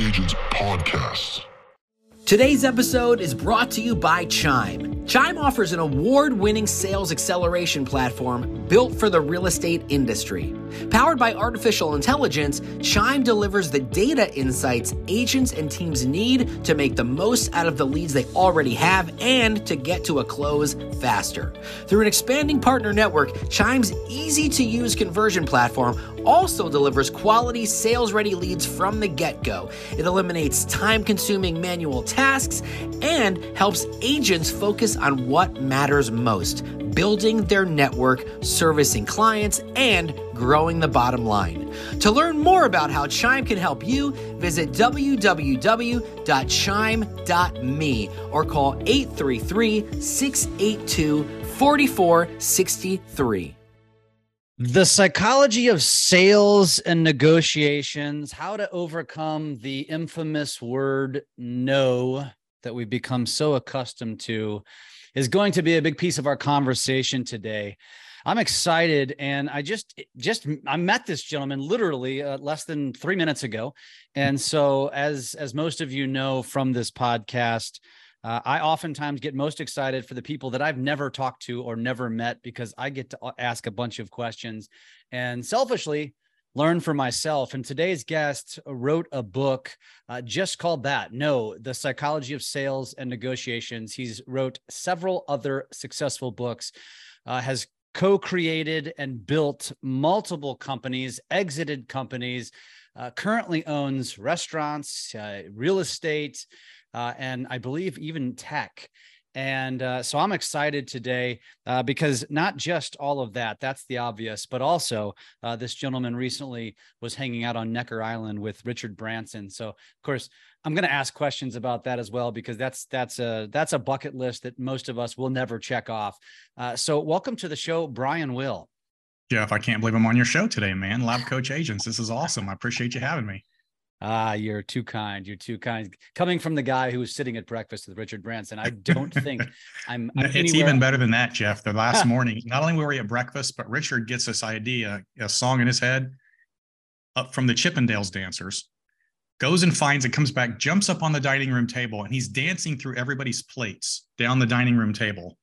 Agents Podcast. Today's episode is brought to you by Chime. Chime offers an award winning sales acceleration platform built for the real estate industry. Powered by artificial intelligence, Chime delivers the data insights agents and teams need to make the most out of the leads they already have and to get to a close faster. Through an expanding partner network, Chime's easy to use conversion platform also delivers quality sales ready leads from the get go. It eliminates time consuming manual tasks and helps agents focus on what matters most building their network, servicing clients, and growing the bottom line. To learn more about how Chime can help you, visit www.chime.me or call 833 682 4463. The psychology of sales and negotiations, how to overcome the infamous word no that we've become so accustomed to, is going to be a big piece of our conversation today. I'm excited, and I just just I met this gentleman literally uh, less than three minutes ago, and so as as most of you know from this podcast, uh, I oftentimes get most excited for the people that I've never talked to or never met because I get to ask a bunch of questions, and selfishly learn for myself. And today's guest wrote a book uh, just called that No, the Psychology of Sales and Negotiations. He's wrote several other successful books, uh, has co-created and built multiple companies, exited companies, uh, currently owns restaurants, uh, real estate, uh, and I believe even tech. And uh, so I'm excited today uh, because not just all of that, that's the obvious, but also uh, this gentleman recently was hanging out on Necker Island with Richard Branson. So, of course, I'm going to ask questions about that as well because that's that's a that's a bucket list that most of us will never check off. Uh, so, welcome to the show, Brian Will. Jeff, I can't believe I'm on your show today, man. Lab Coach Agents, this is awesome. I appreciate you having me. Ah, you're too kind. You're too kind. Coming from the guy who was sitting at breakfast with Richard Branson, I don't think I'm. I'm it's even better than that, Jeff. The last morning, not only were we at breakfast, but Richard gets this idea, a song in his head, up from the Chippendales dancers, goes and finds it, comes back, jumps up on the dining room table, and he's dancing through everybody's plates down the dining room table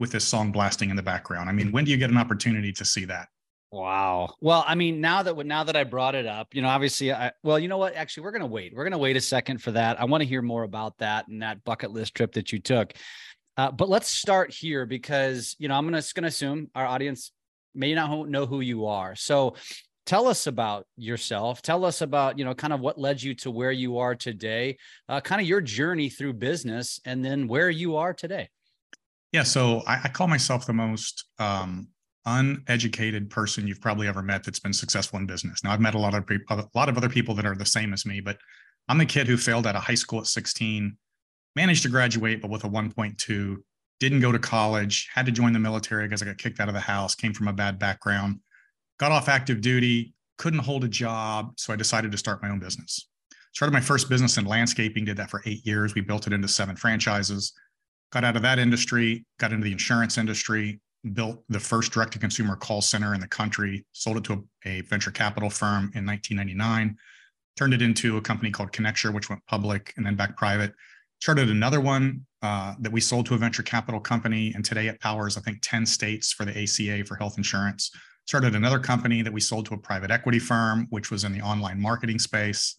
with this song blasting in the background. I mean, when do you get an opportunity to see that? Wow. Well, I mean, now that now that I brought it up, you know, obviously, I well, you know what? Actually, we're gonna wait. We're gonna wait a second for that. I want to hear more about that and that bucket list trip that you took. Uh, but let's start here because you know I'm gonna, just gonna assume our audience may not know who you are. So, tell us about yourself. Tell us about you know kind of what led you to where you are today. Uh, kind of your journey through business, and then where you are today. Yeah. So I, I call myself the most um, uneducated person you've probably ever met that's been successful in business. Now I've met a lot of people, a lot of other people that are the same as me, but I'm the kid who failed out of high school at 16, managed to graduate, but with a 1.2, didn't go to college, had to join the military because I got kicked out of the house, came from a bad background, got off active duty, couldn't hold a job. So I decided to start my own business. Started my first business in landscaping, did that for eight years. We built it into seven franchises. Got out of that industry, got into the insurance industry, built the first direct to consumer call center in the country, sold it to a, a, venture capital firm in 1999, turned it into a company called Connecture, which went public and then back private. Started another one uh, that we sold to a venture capital company, and today it powers, I think, 10 states for the ACA for health insurance. Started another company that we sold to a private equity firm, which was in the online marketing space.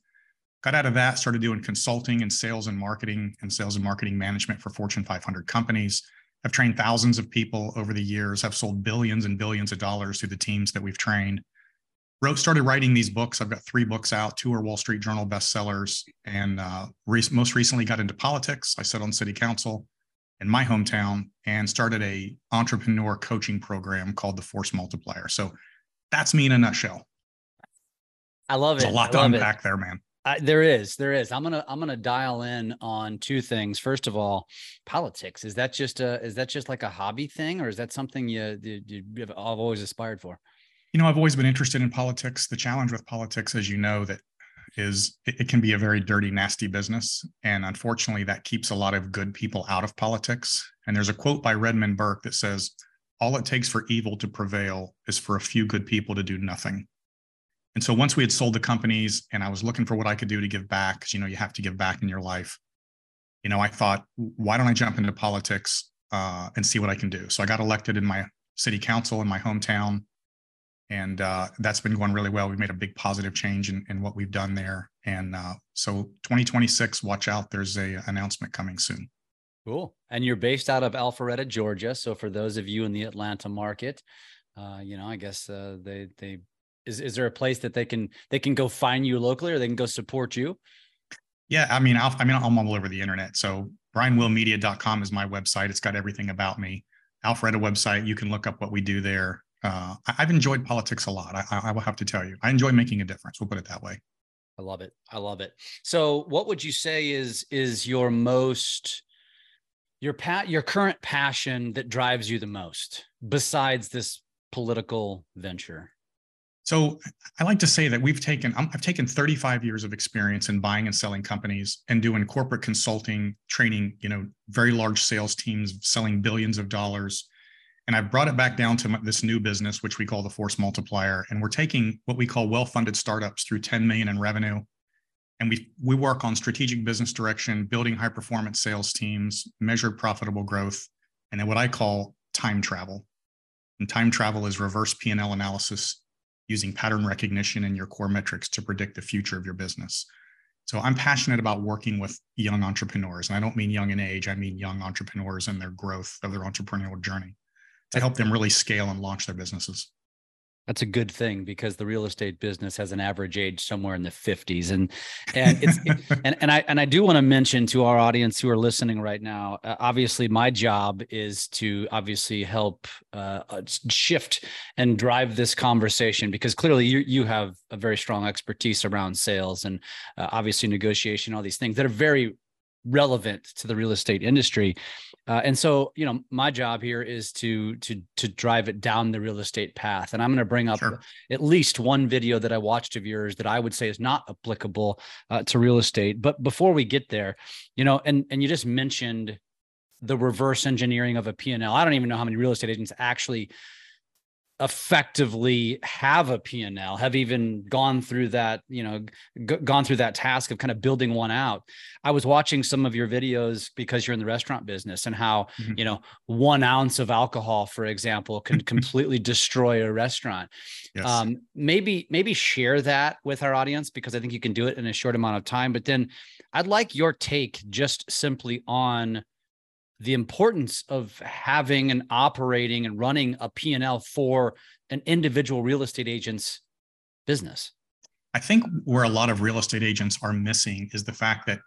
Got out of that, started doing consulting and sales and marketing and sales and marketing management for Fortune 500 companies I've trained thousands of people over the years, I've sold billions and billions of dollars through the teams that we've trained. Wrote, started writing these books. I've got three books out, two are Wall Street Journal bestsellers, and uh, re- most recently got into politics. I sat on city council in my hometown and started a entrepreneur coaching program called the Force Multiplier. So that's me in a nutshell. I love There's it. a lot to unpack it. there, man. Uh, there is, there is. I'm gonna, I'm gonna dial in on two things. First of all, politics. Is that just a, is that just like a hobby thing, or is that something you, you you've always aspired for? You know, I've always been interested in politics. The challenge with politics, as you know, that is it, it can be a very dirty, nasty business, and unfortunately, that keeps a lot of good people out of politics. And there's a quote by Edmund Burke that says, "All it takes for evil to prevail is for a few good people to do nothing." And so once we had sold the companies and I was looking for what I could do to give back, because you know, you have to give back in your life, you know, I thought, why don't I jump into politics uh, and see what I can do? So I got elected in my city council in my hometown. And uh, that's been going really well. We've made a big positive change in, in what we've done there. And uh, so 2026, watch out. There's a announcement coming soon. Cool. And you're based out of Alpharetta, Georgia. So for those of you in the Atlanta market, uh, you know, I guess uh, they they is is there a place that they can they can go find you locally or they can go support you? Yeah, I mean, I'll, I mean, I'm all over the internet. So brianwillmedia.com is my website. It's got everything about me. Alpharetta website, you can look up what we do there. Uh, I, have enjoyed politics a lot. I, I will have to tell you, I enjoy making a difference. We'll put it that way. I love it. I love it. So, what would you say is is your most your pat your current passion that drives you the most besides this political venture? So I like to say that we've taken I've taken 35 years of experience in buying and selling companies and doing corporate consulting, training, you know, very large sales teams selling billions of dollars. And I've brought it back down to this new business, which we call the force multiplier. And we're taking what we call well-funded startups through 10 million in revenue. And we we work on strategic business direction, building high performance sales teams, measured profitable growth, and then what I call time travel. And time travel is reverse P&L analysis using pattern recognition and your core metrics to predict the future of your business. So I'm passionate about working with young entrepreneurs. And I don't mean young in age, I mean young entrepreneurs and their growth of their entrepreneurial journey to help them really scale and launch their businesses. That's a good thing because the real estate business has an average age somewhere in the 50s, and and it's and and I and I do want to mention to our audience who are listening right now. Uh, obviously, my job is to obviously help uh, uh shift and drive this conversation because clearly you you have a very strong expertise around sales and uh, obviously negotiation, all these things that are very relevant to the real estate industry. Uh, and so, you know, my job here is to to to drive it down the real estate path. And I'm going to bring up sure. at least one video that I watched of yours that I would say is not applicable uh, to real estate. But before we get there, you know, and and you just mentioned the reverse engineering of a P&L. I don't even know how many real estate agents actually effectively have a P&L, have even gone through that, you know, g- gone through that task of kind of building one out. I was watching some of your videos because you're in the restaurant business and how, mm-hmm. you know, one ounce of alcohol, for example, can completely destroy a restaurant. Yes. Um, maybe, maybe share that with our audience because I think you can do it in a short amount of time. But then I'd like your take just simply on the importance of having and operating and running a P&L for an individual real estate agent's business. I think where a lot of real estate agents are missing is the fact that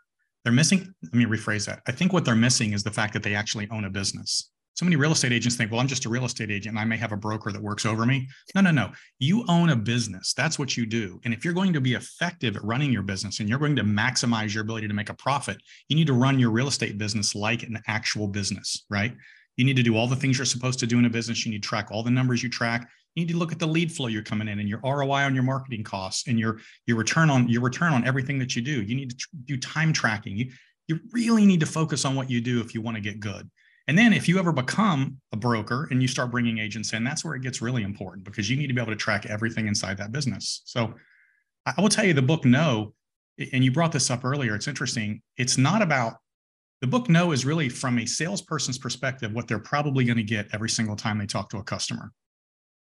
they're missing. Let me rephrase that. I think what they're missing is the fact that they actually own a business so many real estate agents think, well, I'm just a real estate agent and I may have a broker that works over me. No, no, no. You own a business. That's what you do. And if you're going to be effective at running your business and you're going to maximize your ability to make a profit, you need to run your real estate business like an actual business, right? You need to do all the things you're supposed to do in a business. You need to track all the numbers you track. You need to look at the lead flow you're coming in and your ROI on your marketing costs and your your return on your return on everything that you do. You need to tr- do time tracking. You you really need to focus on what you do if you want to get good. And then if you ever become a broker and you start bringing agents in, that's where it gets really important because you need to be able to track everything inside that business. So I will tell you the book No, and you brought this up earlier. It's interesting. It's not about the book No is really from a salesperson's perspective, what they're probably going to get every single time they talk to a customer,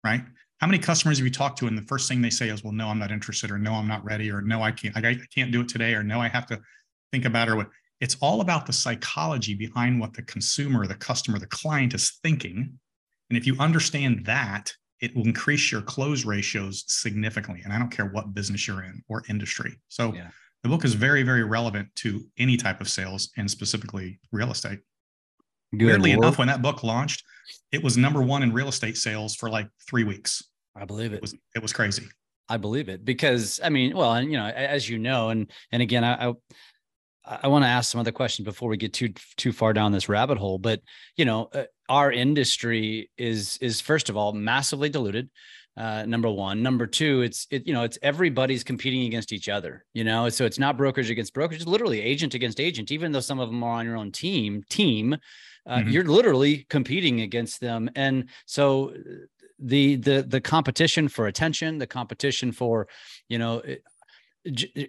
right? How many customers have you talked to and the first thing they say is, well, no, I'm not interested, or no, I'm not ready, or no, I can't, I can't do it today, or no, I have to think about it, it's all about the psychology behind what the consumer, the customer, the client is thinking. And if you understand that, it will increase your close ratios significantly. And I don't care what business you're in or industry. So yeah. the book is very, very relevant to any type of sales and specifically real estate. Good Weirdly enough, when that book launched, it was number one in real estate sales for like three weeks. I believe it. It was, it was crazy. I believe it because I mean, well, and you know, as you know, and and again, I, I I want to ask some other questions before we get too too far down this rabbit hole. But you know, uh, our industry is is first of all massively diluted. Uh, number one, number two, it's it you know it's everybody's competing against each other. You know, so it's not brokerage against brokerage, it's literally agent against agent. Even though some of them are on your own team, team, uh, mm-hmm. you're literally competing against them. And so the the the competition for attention, the competition for, you know,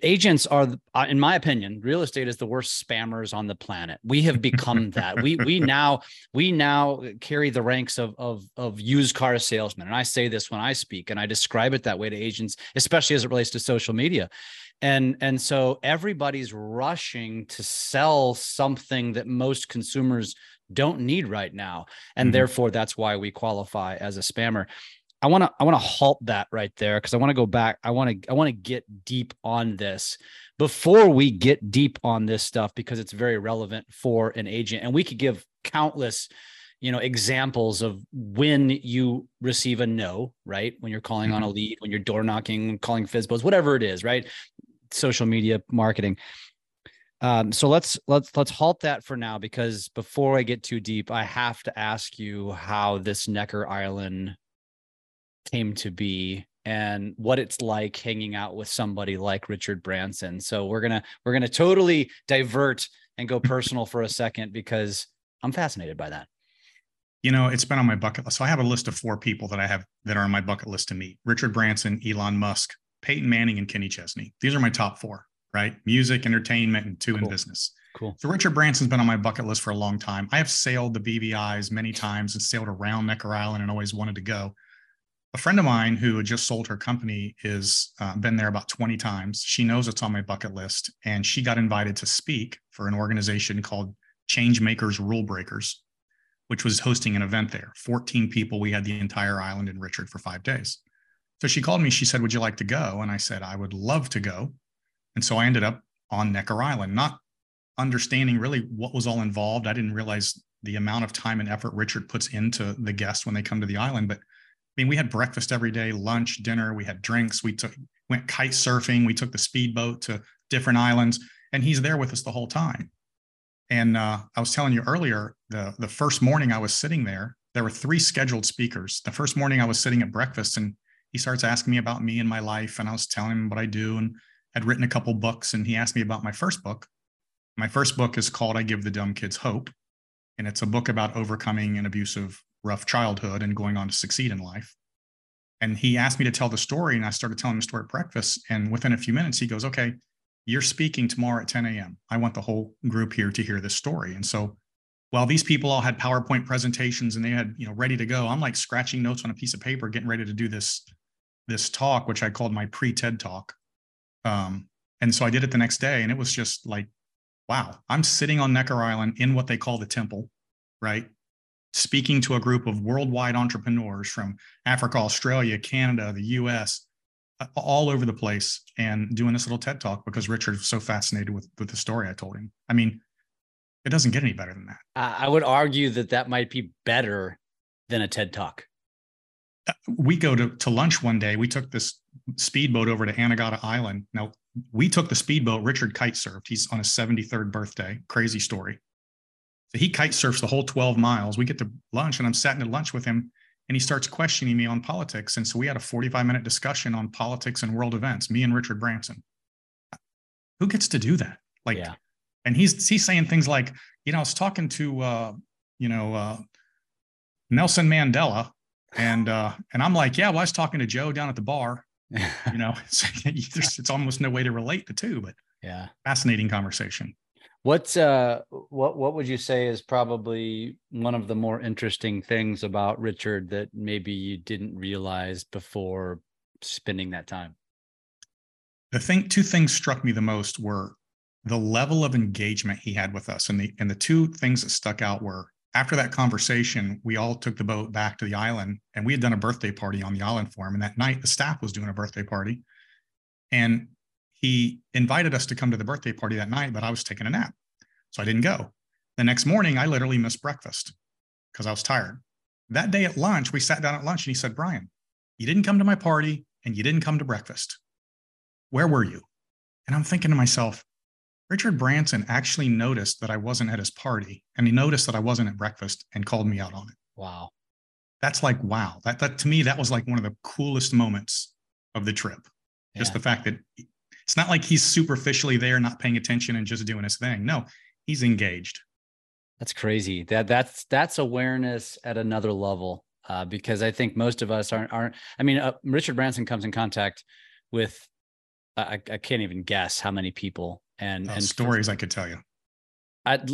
agents are uh, in my opinion real estate is the worst spammers on the planet. We have become that. We we now we now carry the ranks of of of used car salesmen. And i say this when i speak and i describe it that way to agents especially as it relates to social media. And and so everybody's rushing to sell something that most consumers don't need right now. And mm-hmm. therefore that's why we qualify as a spammer I want to I want to halt that right there because I want to go back. I want to I want to get deep on this before we get deep on this stuff because it's very relevant for an agent and we could give countless you know examples of when you receive a no right when you're calling mm-hmm. on a mm-hmm. lead when you're door knocking calling FSBOs whatever it is right social media marketing um, so let's let's let's halt that for now because before I get too deep, I have to ask you how this Necker Island came to be and what it's like hanging out with somebody like Richard Branson. So we're gonna we're gonna totally divert and go personal for a second because I'm fascinated by that. You know, it's been on my bucket list. So I have a list of four people that I have that are on my bucket list to meet: Richard Branson, Elon Musk, Peyton Manning, and Kenny Chesney. These are my top four. Right? Music, entertainment, and two cool. in business. Cool. So Richard Branson's been on my bucket list for a long time. I have sailed the BVI's many times and sailed around Necker Island and always wanted to go a friend of mine who had just sold her company is uh, been there about 20 times. She knows it's on my bucket list and she got invited to speak for an organization called change makers rule breakers which was hosting an event there. 14 people we had the entire island in richard for five days. So she called me she said would you like to go? And i said i would love to go. And so i ended up on necker island not understanding really what was all involved. I didn't realize the amount of time and effort richard puts into the guests when they come to the island but I mean, we had breakfast every day, lunch, dinner. We had drinks. We took went kite surfing. We took the speedboat to different islands, and he's there with us the whole time. And uh, I was telling you earlier, the the first morning I was sitting there, there were three scheduled speakers. The first morning I was sitting at breakfast, and he starts asking me about me and my life, and I was telling him what I do, and had written a couple books, and he asked me about my first book. My first book is called "I Give the Dumb Kids Hope," and it's a book about overcoming an abusive rough childhood and going on to succeed in life. And he asked me to tell the story, and I started telling the story at breakfast. And within a few minutes, he goes, Okay, you're speaking tomorrow at 10 a.m. I want the whole group here to hear this story. And so while these people all had PowerPoint presentations and they had, you know, ready to go, I'm like scratching notes on a piece of paper, getting ready to do this, this talk, which I called my pre-TED talk. Um, and so I did it the next day, and it was just like, wow, I'm sitting on Necker Island in what they call the temple, right? Speaking to a group of worldwide entrepreneurs from Africa, Australia, Canada, the US, all over the place, and doing this little TED talk because Richard was so fascinated with, with the story I told him. I mean, it doesn't get any better than that. I would argue that that might be better than a TED talk. Uh, we go to, to lunch one day. We took this speedboat over to Anegada Island. Now, we took the speedboat. Richard kite surfed. He's on his 73rd birthday. Crazy story. He kite surfs the whole 12 miles. We get to lunch and I'm sitting at lunch with him and he starts questioning me on politics. And so we had a 45 minute discussion on politics and world events, me and Richard Branson. Who gets to do that? Like, yeah. and he's, he's saying things like, you know, I was talking to, uh, you know, uh, Nelson Mandela and, uh, and I'm like, yeah, well, I was talking to Joe down at the bar, you know, it's, it's almost no way to relate the two, but yeah, fascinating conversation. What's uh what what would you say is probably one of the more interesting things about Richard that maybe you didn't realize before spending that time? The thing two things struck me the most were the level of engagement he had with us. And the and the two things that stuck out were after that conversation, we all took the boat back to the island and we had done a birthday party on the island for him. And that night the staff was doing a birthday party. And he invited us to come to the birthday party that night, but I was taking a nap. So I didn't go. The next morning, I literally missed breakfast because I was tired. That day at lunch, we sat down at lunch and he said, Brian, you didn't come to my party and you didn't come to breakfast. Where were you? And I'm thinking to myself, Richard Branson actually noticed that I wasn't at his party and he noticed that I wasn't at breakfast and called me out on it. Wow. That's like, wow. That, that to me, that was like one of the coolest moments of the trip. Yeah. Just the fact that it's not like he's superficially there, not paying attention and just doing his thing. No, he's engaged. That's crazy. That that's that's awareness at another level. uh, because I think most of us aren't aren't. I mean, uh, Richard Branson comes in contact with I, I can't even guess how many people and Uh, and stories I could tell you. I'd,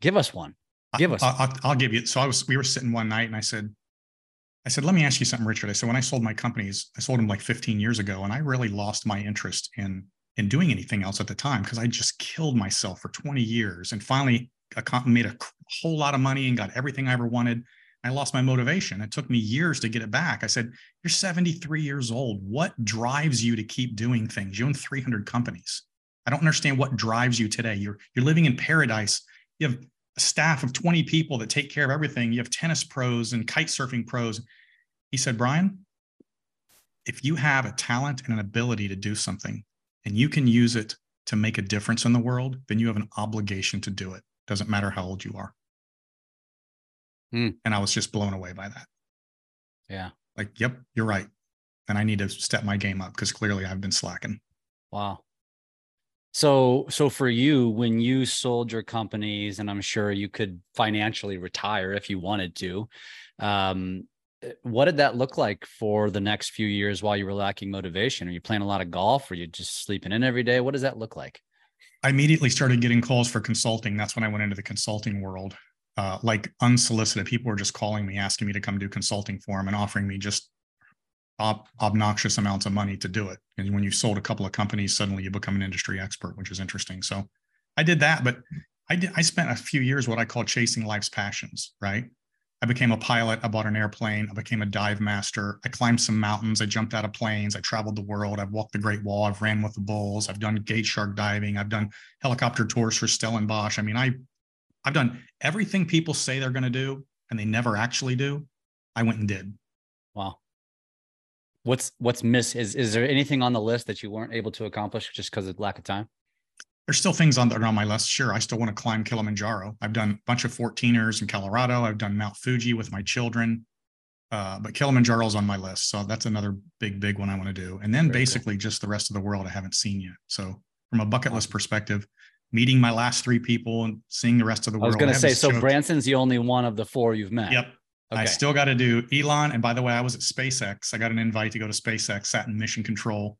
give us one. Give us. I, I'll, I'll give you. So I was, we were sitting one night and I said, I said, let me ask you something, Richard. I said, when I sold my companies, I sold them like 15 years ago and I really lost my interest in, in doing anything else at the time because I just killed myself for 20 years and finally made a whole lot of money and got everything I ever wanted. I lost my motivation. It took me years to get it back. I said, You're 73 years old. What drives you to keep doing things? You own 300 companies. I don't understand what drives you today. You're you're living in paradise. You have staff of 20 people that take care of everything. You have tennis pros and kite surfing pros. He said, Brian, if you have a talent and an ability to do something and you can use it to make a difference in the world, then you have an obligation to do it. Doesn't matter how old you are. Hmm. And I was just blown away by that. Yeah. Like, yep, you're right. And I need to step my game up because clearly I've been slacking. Wow. So, so for you, when you sold your companies, and I'm sure you could financially retire if you wanted to, um, what did that look like for the next few years while you were lacking motivation? Are you playing a lot of golf? Or you just sleeping in every day? What does that look like? I immediately started getting calls for consulting. That's when I went into the consulting world. Uh, like unsolicited, people were just calling me, asking me to come do consulting for them and offering me just ob- obnoxious amounts of money to do it. And when you sold a couple of companies, suddenly you become an industry expert, which is interesting. So I did that, but I did, I spent a few years what I call chasing life's passions, right? I became a pilot. I bought an airplane. I became a dive master. I climbed some mountains. I jumped out of planes. I traveled the world. I've walked the Great Wall. I've ran with the bulls. I've done cage shark diving. I've done helicopter tours for Stellenbosch. I mean, I, I've done everything people say they're going to do and they never actually do. I went and did. What's what's miss? Is is there anything on the list that you weren't able to accomplish just because of lack of time? There's still things on that are on my list. Sure, I still want to climb Kilimanjaro. I've done a bunch of 14ers in Colorado. I've done Mount Fuji with my children. Uh, but Kilimanjaro is on my list. So that's another big, big one I want to do. And then Very basically just the rest of the world I haven't seen yet. So from a bucket list perspective, meeting my last three people and seeing the rest of the world. I was going to say, so Branson's the only one of the four you've met. Yep. Okay. I still got to do Elon. And by the way, I was at SpaceX. I got an invite to go to SpaceX, sat in mission control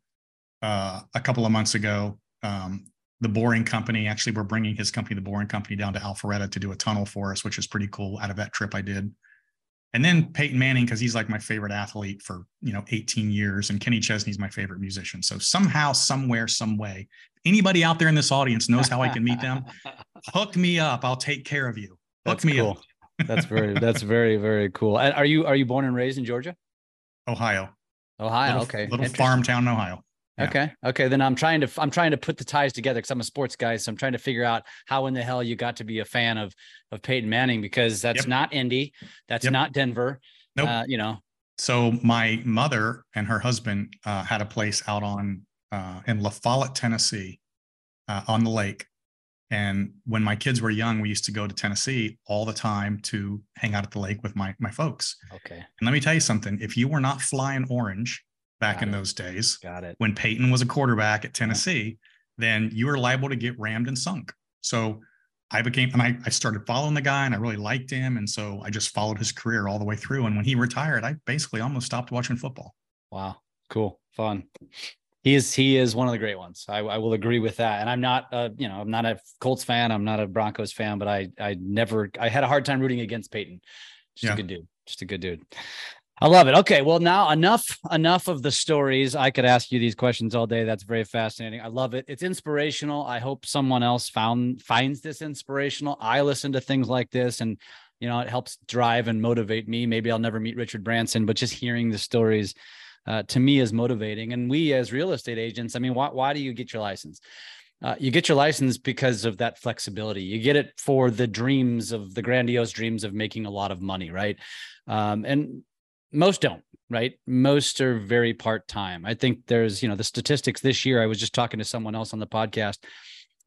uh, a couple of months ago. Um, the Boring Company, actually, we're bringing his company, the Boring Company, down to Alpharetta to do a tunnel for us, which is pretty cool out of that trip I did. And then Peyton Manning, because he's like my favorite athlete for, you know, 18 years. And Kenny Chesney's my favorite musician. So somehow, somewhere, some way, anybody out there in this audience knows how I can meet them. Hook me up. I'll take care of you. Hook That's me cool. up. That's very that's very very cool. And are you are you born and raised in Georgia? Ohio. Ohio. little, okay. Little farm town Ohio. Yeah. Okay. Okay. Then I'm trying to I'm trying to put the ties together because I'm a sports guy. So I'm trying to figure out how in the hell you got to be a fan of of Peyton Manning because that's Yep. not Indy, that's Yep. not Denver. Nope. Uh, you know. So my mother and her husband uh, had a place out on uh, in La Follette, Tennessee, uh, on the lake. And when my kids were young, we used to go to Tennessee all the time to hang out at the lake with my my folks. Okay. And let me tell you something: if you were not flying orange back Got in it. those days, Got it. when Peyton was a quarterback at Tennessee, then you were liable to get rammed and sunk. So I became, and I, I started following the guy and I really liked him. And so I just followed his career all the way through. And when he retired, I basically almost stopped watching football. Wow. Cool. Fun. He is he is one of the great ones. I, I will agree with that. And I'm not a, you know, I'm not a Colts fan. I'm not a Broncos fan, but I I never I had a hard time rooting against Peyton. Just Yeah. a good dude. Just a good dude. I love it. Okay. Well, now enough enough of the stories. I could ask you these questions all day. That's very fascinating. I love it. It's inspirational. I hope someone else found finds this inspirational. I listen to things like this and you know, it helps drive and motivate me. Maybe I'll never meet Richard Branson, but just hearing the stories uh, to me is motivating. And we as real estate agents, I mean, why, why do you get your license? Uh, you get your license because of that flexibility. You get it for the dreams of the grandiose dreams of making a lot of money, right? Um, and most don't, right? Most are very part time. I think there's, you know, the statistics this year. I was just talking to someone else on the podcast.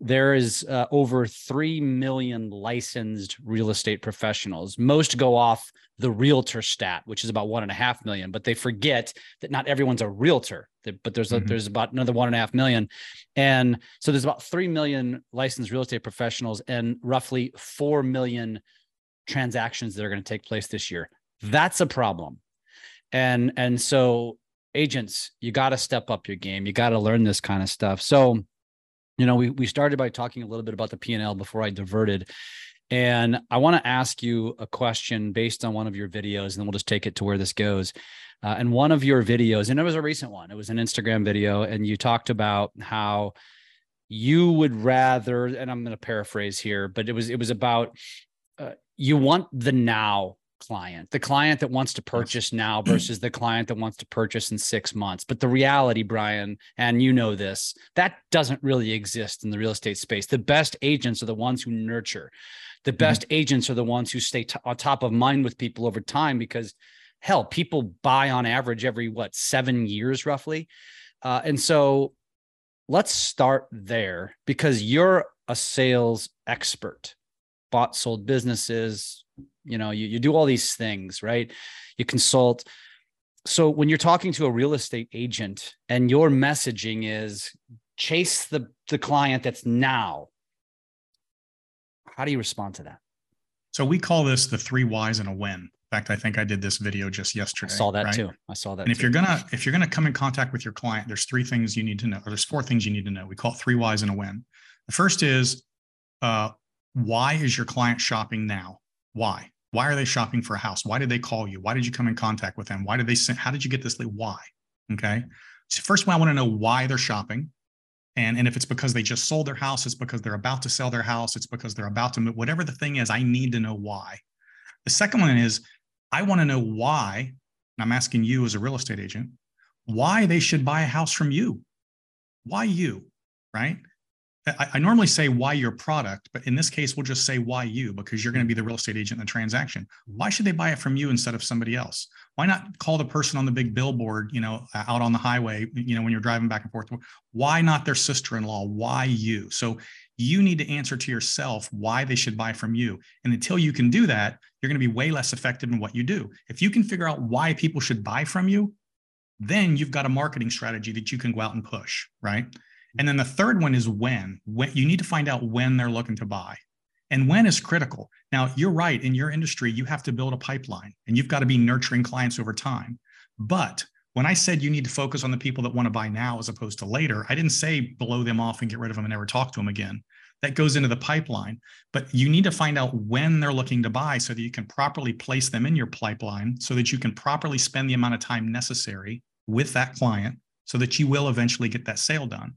There is uh, over 3 million licensed real estate professionals. Most go off the realtor stat, which is about one and a half million, but they forget that not everyone's a realtor. But there's a, Mhm. there's about another one and a half million, and so there's about three million licensed real estate professionals and roughly four million transactions that are going to take place this year. That's a problem. And and so agents, you got to step up your game. You got to learn this kind of stuff. So, you know, we we started by talking a little bit about the P&L before I diverted. And I want to ask you a question based on one of your videos, and then we'll just take it to where this goes. Uh, and one of your videos, and it was a recent one, it was an Instagram video, and you talked about how you would rather, and I'm going to paraphrase here, but it was it was about uh, you want the now client, the client that wants to purchase now versus the client that wants to purchase in six months. But the reality, Brian, and you know this, that doesn't really exist in the real estate space. The best agents are the ones who nurture. The mm-hmm. best mm-hmm. agents are the ones who stay t- on top of mind with people over time because hell, people buy on average every what seven years roughly. Uh, and so let's start there because you're a sales expert, bought, sold businesses, you know, you, you do all these things, right? You consult. So when you're talking to a real estate agent and your messaging is chase the, the client that's now, how do you respond to that? So we call this the three whys and a when in fact, I think I did this video just yesterday. I saw that right? too. I saw that. And if too. you're gonna if you're gonna come in contact with your client, there's three things you need to know, or there's four things you need to know. We call it three whys and a when. The first is uh, why is your client shopping now? Why? Why are they shopping for a house? Why did they call you? Why did you come in contact with them? Why did they send? How did you get this lead? Why? Okay. So first, one, I want to know why they're shopping. And, and if it's because they just sold their house, it's because they're about to sell their house, it's because they're about to move, whatever the thing is, I need to know why. The second one is I want to know why, and I'm asking you as a real estate agent, why they should buy a house from you. Why you, right? I, I, normally say why your product, but in this case, we'll just say why you because you're going to be the real estate agent in the transaction. Why should they buy it from you instead of somebody else? Why not call the person on the big billboard, you know, out on the highway, you know, when you're driving back and forth? Why not their sister-in-law? Why you? So you need to answer to yourself why they should buy from you. And until you can do that, you're going to be way less effective in what you do. If you can figure out why people should buy from you, then you've got a marketing strategy that you can go out and push, right? And then the third one is when. When you need to find out when they're looking to buy. And when is critical. Now, you're right. In your industry, you have to build a pipeline and you've got to be nurturing clients over time. But when I said you need to focus on the people that want to buy now as opposed to later, I didn't say blow them off and get rid of them and never talk to them again. That goes into the pipeline. But you need to find out when they're looking to buy so that you can properly place them in your pipeline so that you can properly spend the amount of time necessary with that client so that you will eventually get that sale done.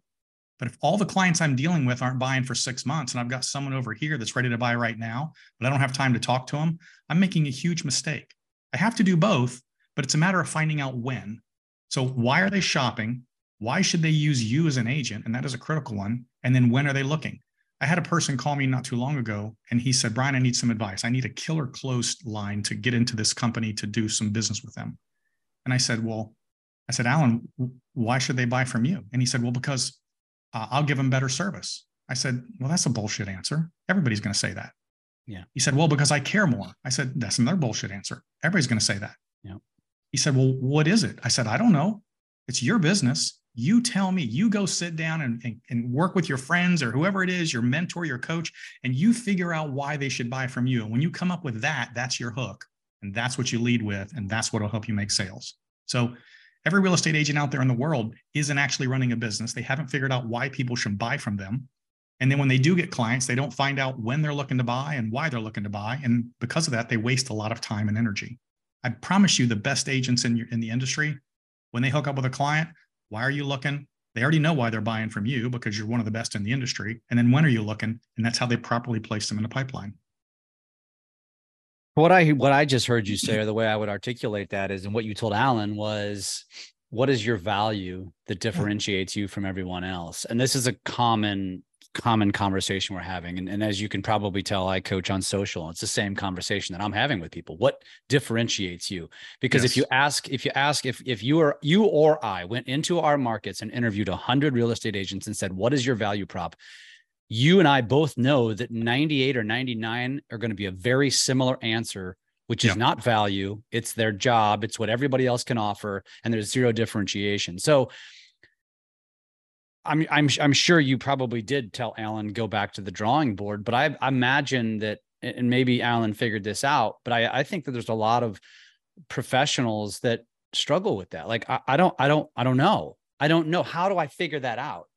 But if all the clients I'm dealing with aren't buying for six months and I've got someone over here that's ready to buy right now, but I don't have time to talk to them, I'm making a huge mistake. I have to do both, but it's a matter of finding out when. So why are they shopping? Why should they use you as an agent? And that is a critical one. And then when are they looking? I had a person call me not too long ago and he said, Brian, I need some advice. I need a killer close line to get into this company to do some business with them. And I said, Well, I said, Alan, why should they buy from you? And he said, Well, because uh, I'll give them better service. I said, Well, that's a bullshit answer. Everybody's going to say that. Yeah. He said, Well, because I care more. I said, That's another bullshit answer. Everybody's going to say that. Yeah. He said, Well, what is it? I said, I don't know. It's your business. You tell me. You go sit down and, and, and, work with your friends or whoever it is, your mentor, your coach, and you figure out why they should buy from you. And when you come up with that, that's your hook. And that's what you lead with. And that's what will help you make sales. So every real estate agent out there in the world isn't actually running a business. They haven't figured out why people should buy from them. And then when they do get clients, they don't find out when they're looking to buy and why they're looking to buy. And because of that, they waste a lot of time and energy. I promise you, the best agents in your in the industry, when they hook up with a client, why are you looking? They already know why they're buying from you because you're one of the best in the industry. And then when are you looking? And that's how they properly place them in the pipeline. What I what I just heard you say, or the way I would articulate that is, and what you told Alan was, what is your value that differentiates you from everyone else? And this is a common common conversation we're having. And, and as you can probably tell, I coach on social. It's the same conversation that I'm having with people. What differentiates you? Because yes. if you ask, if you ask, if if you are you or I went into our markets and interviewed hundred real estate agents and said, "What is your value prop?" You and I both know that 98 or 99 are going to be a very similar answer which is yeah. not value. It's their job. It's what everybody else can offer, and there's zero differentiation. So I'm I'm I'm sure you probably did tell Alan go back to the drawing board, but I, I imagine that, and maybe Alan figured this out, but I I think that there's a lot of professionals that struggle with that. Like I, I don't, I don't, I don't know. I don't know. How do I figure that out?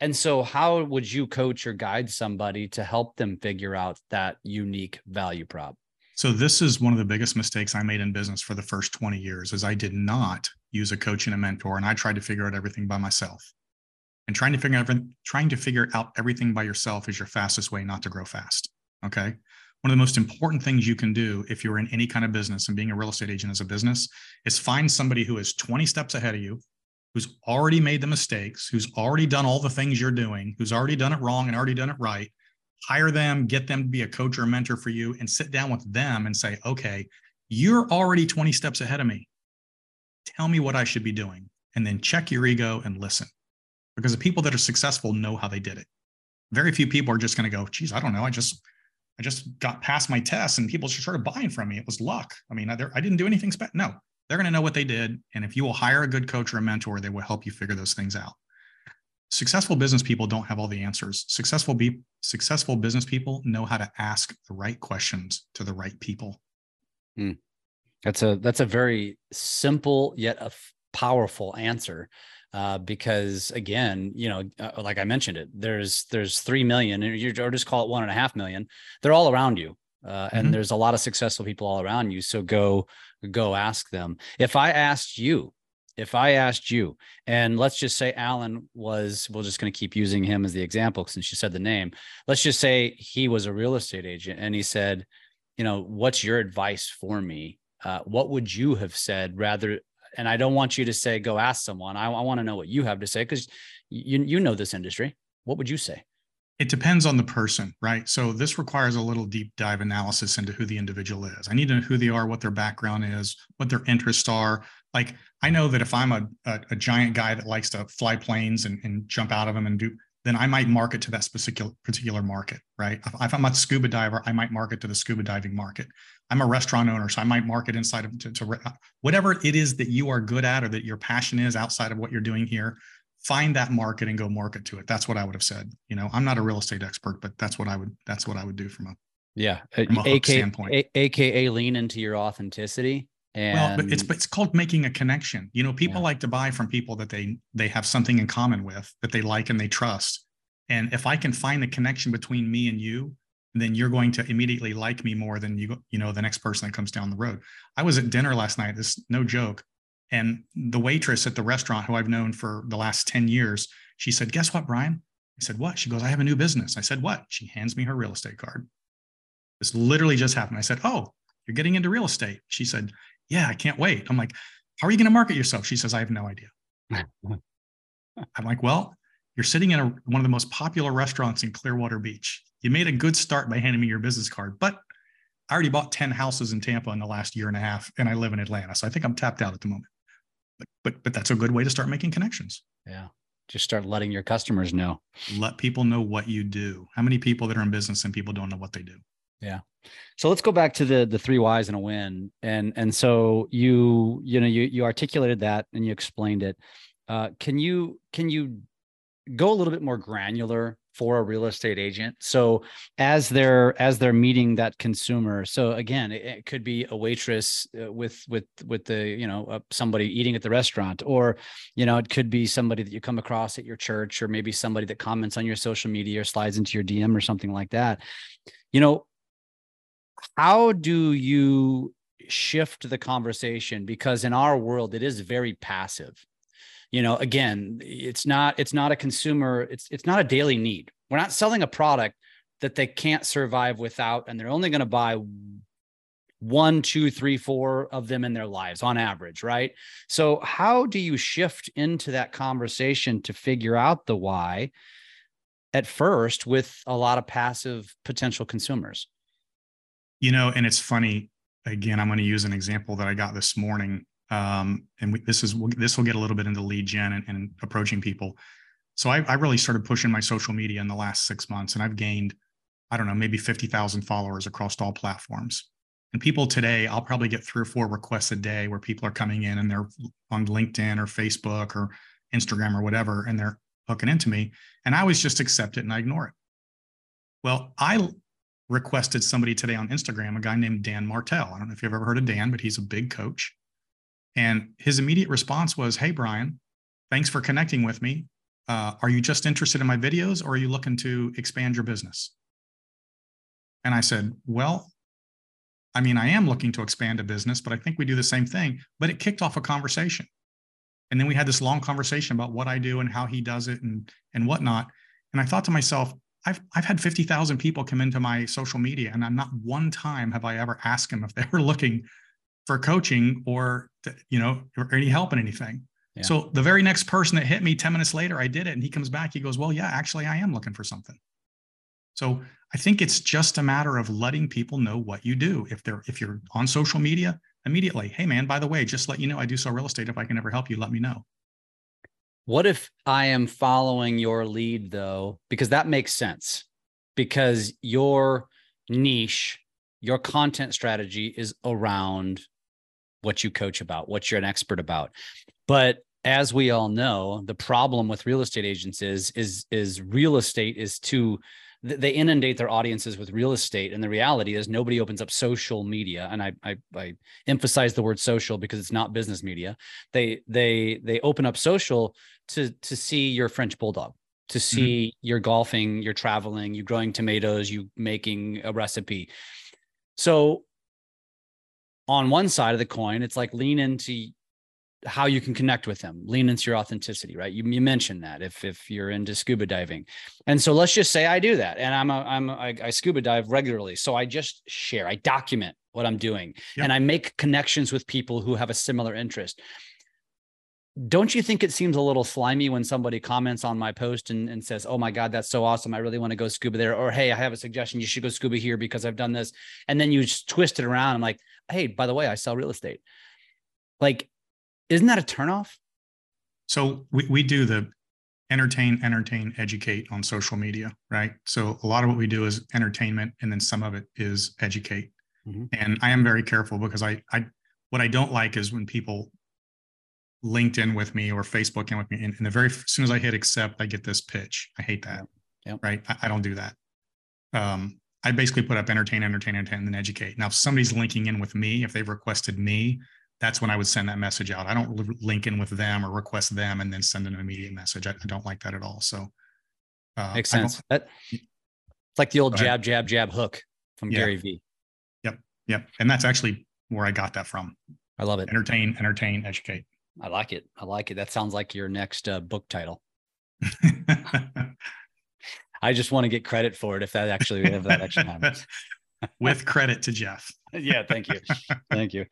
And so, how would you coach or guide somebody to help them figure out that unique value prop? So this is one of the biggest mistakes I made in business for the first 20 years is I did not use a coach and a mentor and I tried to figure out everything by myself. And trying to figure out trying to figure out everything by yourself is your fastest way not to grow fast. Okay. One of the most important things you can do if you're in any kind of business and being a real estate agent as a business is find somebody who is 20 steps ahead of you, who's already made the mistakes, who's already done all the things you're doing, who's already done it wrong and already done it right, hire them, get them to be a coach or a mentor for you, and sit down with them and say, okay, you're already 20 steps ahead of me. Tell me what I should be doing. And then check your ego and listen. Because the people that are successful know how they did it. Very few people are just going to go, geez, I don't know. I just, I just got past my test and people just started buying from me. It was luck. I mean, I, I didn't do anything special. No, they're going to know what they did. And if you will hire a good coach or a mentor, they will help you figure those things out successful business people don't have all the answers successful be successful business people know how to ask the right questions to the right people hmm. that's a that's a very simple yet a f- powerful answer uh, because again you know uh, like i mentioned it there's there's three million or just call it one and a half million they're all around you uh, and mm-hmm. there's a lot of successful people all around you so go go ask them if i asked you if I asked you, and let's just say Alan was, we're just going to keep using him as the example since you said the name. Let's just say he was a real estate agent and he said, you know, what's your advice for me? Uh, what would you have said rather? And I don't want you to say, go ask someone. I, I want to know what you have to say because you, you know this industry. What would you say? It depends on the person, right? So this requires a little deep dive analysis into who the individual is. I need to know who they are, what their background is, what their interests are. Like I know that if I'm a, a, a giant guy that likes to fly planes and, and jump out of them and do, then I might market to that specific particular market, right? If, I'm a scuba diver, I might market to the scuba diving market. I'm a restaurant owner, so I might market inside of to, to uh, whatever it is that you are good at or that your passion is outside of what you're doing here find that market and go market to it. That's what I would have said. You know, I'm not a real estate expert, but that's what I would that's what I would do from a yeah, uh, from a AK, standpoint. A, AKA lean into your authenticity. And well, but it's but it's called making a connection. You know, people yeah. like to buy from people that they they have something in common with that they like and they trust. And if I can find the connection between me and you, then you're going to immediately like me more than you you know the next person that comes down the road. I was at dinner last night. This no joke. And the waitress at the restaurant, who I've known for the last 10 years, she said, Guess what, Brian? I said, What? She goes, I have a new business. I said, What? She hands me her real estate card. This literally just happened. I said, Oh, you're getting into real estate. She said, Yeah, I can't wait. I'm like, How are you going to market yourself? She says, I have no idea. I'm like, Well, you're sitting in a, one of the most popular restaurants in Clearwater Beach. You made a good start by handing me your business card, but I already bought 10 houses in Tampa in the last year and a half, and I live in Atlanta. So I think I'm tapped out at the moment but but that's a good way to start making connections. Yeah. Just start letting your customers know. Let people know what you do. How many people that are in business and people don't know what they do? Yeah. So let's go back to the the three whys and a win. And and so you you know you you articulated that and you explained it. Uh, can you can you go a little bit more granular for a real estate agent. So as they're as they're meeting that consumer so again it, it could be a waitress uh, with with with the you know uh, somebody eating at the restaurant or you know it could be somebody that you come across at your church or maybe somebody that comments on your social media or slides into your dm or something like that. You know how do you shift the conversation? Because in our world it is very passive you know again it's not it's not a consumer it's it's not a daily need. We're not selling a product that they can't survive without and they're only going to buy one two three four of them in their lives on average right? So how do you shift into that conversation to figure out the why at first with a lot of passive potential consumers? You know and it's funny again i'm going to use an example that i got this morning um, and we, this is this will get a little bit into lead gen and, and approaching people. So I, I, really started pushing my social media in the last six months, and I've gained, I don't know, maybe fifty thousand followers across all platforms. And people today, I'll probably get three or four requests a day where people are coming in and they're on LinkedIn or Facebook or Instagram or whatever, and they're hooking into me, and I always just accept it and I ignore it. Well, I requested somebody today on Instagram, a guy named Dan Martell. I don't know if you've ever heard of Dan, but he's a big coach. And his immediate response was, Hey, Brian, thanks for connecting with me. Uh, are you just interested in my videos or are you looking to expand your business? And I said, Well, I mean, I am looking to expand a business, but I think we do the same thing. But it kicked off a conversation. And then we had this long conversation about what I do and how he does it and, and whatnot. And I thought to myself, I've, I've had 50,000 people come into my social media and I'm not one time have I ever asked them if they were looking for coaching or, you know, or any help in anything. Yeah. So the very next person that hit me 10 minutes later, I did it. And he comes back, he goes, well, yeah, actually I am looking for something. So I think it's just a matter of letting people know what you do. If they're, if you're on social media immediately, Hey man, by the way, just let you know, I do sell real estate. If I can ever help you, let me know. What if I am following your lead though? Because that makes sense because your niche, your content strategy is around what you coach about, what you're an expert about. But as we all know, the problem with real estate agents is is is real estate is too they inundate their audiences with real estate and the reality is nobody opens up social media and I, I i emphasize the word social because it's not business media they they they open up social to to see your french bulldog to mm-hmm. see mm-hmm. you're golfing you're traveling you growing tomatoes you making a recipe so on one side of the coin it's like lean into how you can connect with them lean into your authenticity right? You, you mentioned that if if you're into scuba diving. And so let's just say i do that and i'm a i'm a, I, I scuba dive regularly. So i just share i document what i'm doing yep. and i make connections with people who have a similar interest don't you think it seems a little slimy when somebody comments on my post and, and says oh my god that's so awesome i really want to go scuba there or hey i have a suggestion you should go scuba here because i've done this and then you just twist it around i'm like hey by the way i sell real estate like isn't that a turnoff? So we, we do the entertain, entertain, educate on social media, right? So a lot of what we do is entertainment, and then some of it is educate. Mm-hmm. And I am very careful because I, I, what I don't like is when people LinkedIn with me or Facebook in with me, and, and the very as soon as I hit accept, I get this pitch. I hate that. Yep. Right? I, I, don't do that. Um, I basically put up entertain, entertain, entertain, and then educate. Now, if somebody's linking in with me, if they've requested me, that's when I would send that message out. I don't link in with them or request them and then send an immediate message. I, I don't like that at all. So uh, makes sense. That, it's like the old jab, jab, jab hook from yeah. Gary V. Yep. Yep. And that's actually where I got that from. I love it. Entertain, entertain, educate. I like it. I like it. That sounds like your next uh, book title. I just want to get credit for it if that actually if that actually happens. With credit to Jeff. yeah, thank you. Thank you.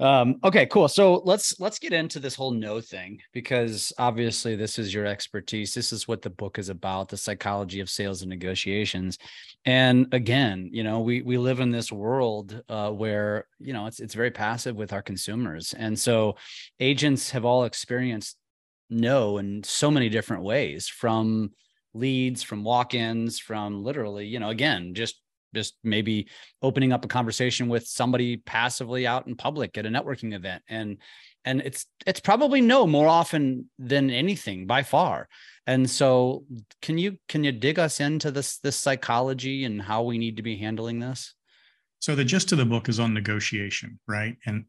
Um, okay, cool. So let's let's get into this whole no thing because obviously this is your expertise. This is what the book is about, the psychology of sales and negotiations. And again, you know, we we live in this world uh, where you know it's it's very passive with our consumers, and so agents have all experienced no in so many different ways from leads from walk-ins from literally you know again just just maybe opening up a conversation with somebody passively out in public at a networking event. And and it's it's probably no more often than anything by far. And so can you can you dig us into this this psychology and how we need to be handling this? So the gist of the book is on negotiation right? And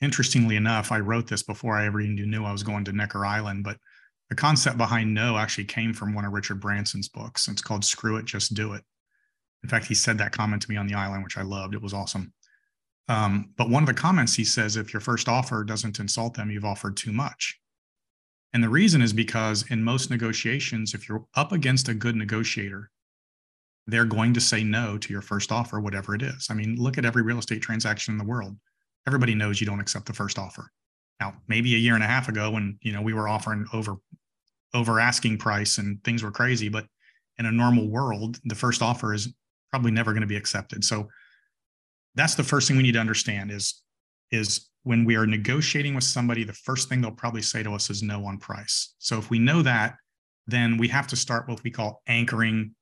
interestingly enough i wrote this before i ever even knew i was going to necker island but the concept behind no actually came from one of richard branson's books. It's called screw it just do it in fact, he said that comment to me on the island, which I loved. It was awesome. Um, but one of the comments he says, if your first offer doesn't insult them, you've offered too much. And the reason is because in most negotiations, if you're up against a good negotiator, they're going to say no to your first offer, whatever it is. I mean, look at every real estate transaction in the world. Everybody knows you don't accept the first offer. Now, maybe a year and a half ago, when you know we were offering over over asking price and things were crazy, but in a normal world, the first offer is probably never going to be accepted. So that's the first thing we need to understand is is when we are negotiating with somebody, the first thing they'll probably say to us is no on price. So if we know that, then we have to start what we call anchoring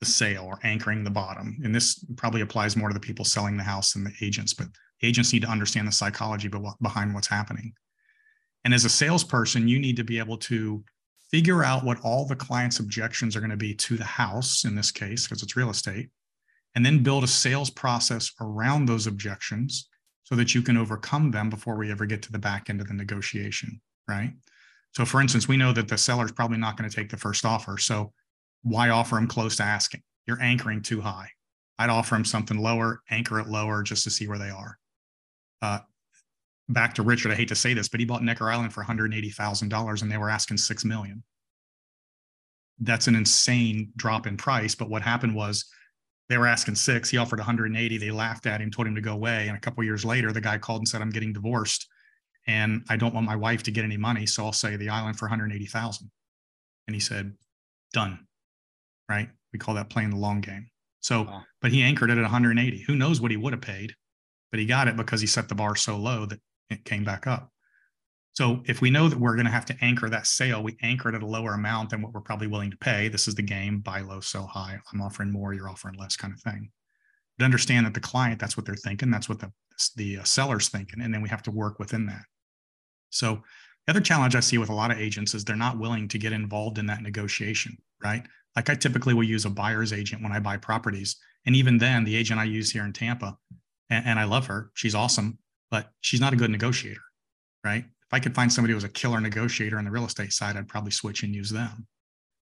the sale or anchoring the bottom. And this probably applies more to the people selling the house than the agents, but agents need to understand the psychology behind what's happening. And as a salesperson, you need to be able to figure out what all the client's objections are going to be to the house in this case, because it's real estate, and then build a sales process around those objections so that you can overcome them before we ever get to the back end of the negotiation, right? So, for instance, we know that the seller's probably not going to take the first offer. So, why offer them close to asking? You're anchoring too high. I'd offer them something lower, anchor it lower just to see where they are. Uh, back to Richard, I hate to say this, but he bought Necker Island for $180,000 and they were asking 6 million. That's an insane drop in price. But what happened was they were asking six. He offered 180. They laughed at him, told him to go away. And a couple years later, the guy called and said, I'm getting divorced and I don't want my wife to get any money. So I'll say the island for 180,000. And he said, done. Right. We call that playing the long game. So, wow. but he anchored it at 180. Who knows what he would have paid, but he got it because he set the bar so low that it came back up. So if we know that we're going to have to anchor that sale, we anchor it at a lower amount than what we're probably willing to pay. This is the game: buy low, sell high. I'm offering more, you're offering less, kind of thing. But understand that the client, that's what they're thinking, that's what the the uh, seller's thinking, and then we have to work within that. So the other challenge I see with a lot of agents is they're not willing to get involved in that negotiation, right? Like I typically will use a buyer's agent when I buy properties, and even then, the agent I use here in Tampa, and, and I love her, she's awesome, but she's not a good negotiator, right? If I could find somebody who was a killer negotiator on the real estate side, I'd probably switch and use them.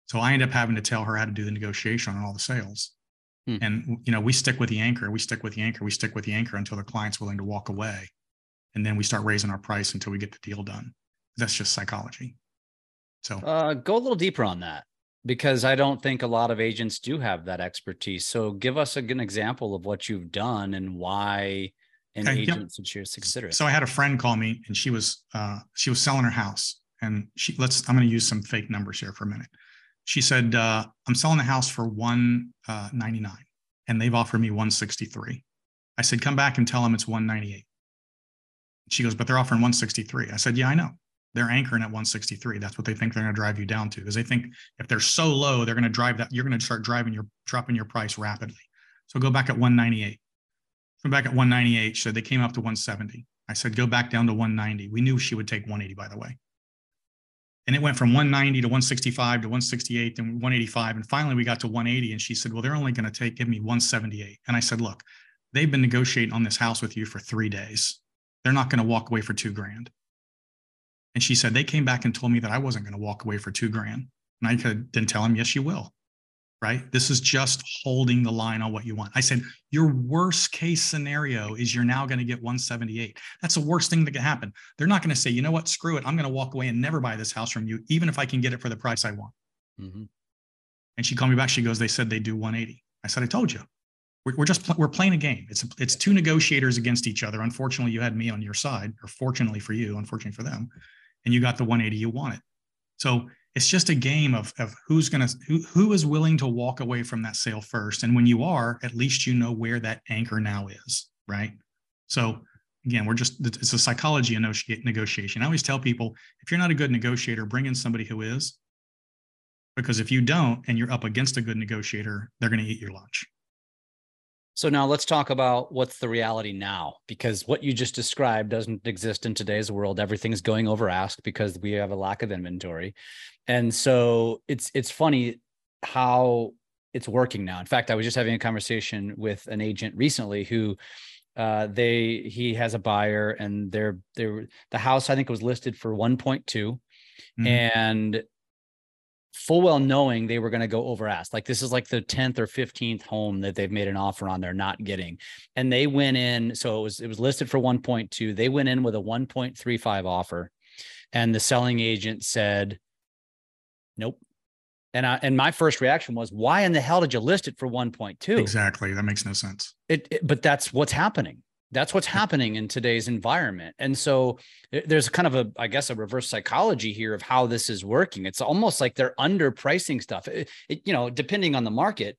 So I end up having to tell her how to do the negotiation on all the sales. Hmm. And you know, we stick with the anchor, we stick with the anchor, we stick with the anchor until the client's willing to walk away. And then we start raising our price until we get the deal done. That's just psychology. So uh, go a little deeper on that because I don't think a lot of agents do have that expertise. So give us a, an example of what you've done and why and okay, agents yep. should consider it. So I had a friend call me and she was uh, she was selling her house and she let's I'm going to use some fake numbers here for a minute. She said uh, I'm selling the house for 199 uh, and they've offered me 163. I said come back and tell them it's 198. She goes but they're offering 163. I said yeah I know. They're anchoring at 163. That's what they think they're going to drive you down to because they think if they're so low they're going to drive that you're going to start driving your dropping your price rapidly. So go back at 198 from back at 198. So they came up to 170. I said, go back down to 190. We knew she would take 180, by the way. And it went from 190 to 165 to 168 and 185. And finally we got to 180. And she said, Well, they're only going to take give me 178. And I said, Look, they've been negotiating on this house with you for three days. They're not going to walk away for two grand. And she said, They came back and told me that I wasn't going to walk away for two grand. And I could then tell them, Yes, you will right? This is just holding the line on what you want. I said, your worst case scenario is you're now going to get 178. That's the worst thing that can happen. They're not going to say, you know what, screw it. I'm going to walk away and never buy this house from you, even if I can get it for the price I want. Mm-hmm. And she called me back. She goes, they said they do 180. I said, I told you. We're, we're just we're playing a game. It's it's two negotiators against each other. Unfortunately, you had me on your side, or fortunately for you, unfortunately for them, and you got the 180 you wanted. So it's just a game of, of who's going to who, who is willing to walk away from that sale first. And when you are at least you know where that anchor now is right? So again we're just it's a psychology of negotiation. I always tell people if you're not a good negotiator bring in somebody who is. Because if you don't and you're up against a good negotiator they're going to eat your lunch so now let's talk about what's the reality now, because what you just described doesn't exist in today's world. Everything's going over ask because we have a lack of inventory, and so it's it's funny how it's working now. In fact, I was just having a conversation with an agent recently who uh, they he has a buyer and they're they're the house I think was listed for 1.2 mm-hmm. and full well knowing they were going to go over ask. Like this is like the 10th or 15th home that they've made an offer on they're not getting. And they went in so it was it was listed for 1.2. They went in with a 1.35 offer and the selling agent said nope. And I and my first reaction was why in the hell did you list it for 1.2? Exactly. That makes no sense. It, it but that's what's happening that's what's happening in today's environment. And so eh, there's kind of a i guess a reverse psychology here of how this is working. It's almost like they're underpricing stuff. It, it, you know depending on the market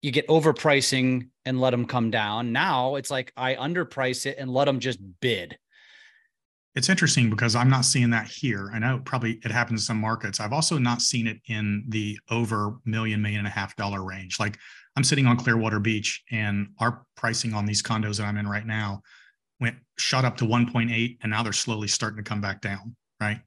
you get overpricing and let them come down. Now it's like i underprice it and let them just bid it's interesting because i'm not seeing that here i know probably it happens in some markets i've also not seen it in the over million million and a half dollar range like I'm sitting on Clearwater Beach and our pricing on these condos that I'm in right now went shot up to 1.8 and now they're slowly starting to come back down, right?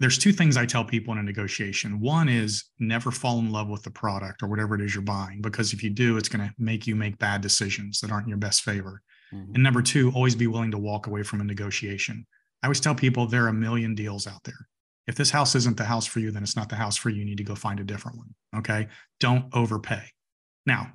there's two things I tell people in a negotiation. One is never fall in love with the product or whatever it is you're buying, because if you do, it's going to make you make bad decisions that aren't in your best favor. Mm-hmm. And number two, always be willing to walk away from a negotiation. I always tell people there are a million deals out there. If this house isn't the house for you, then it's not the house for you. You need to go find a different one. Okay. Don't overpay. Now,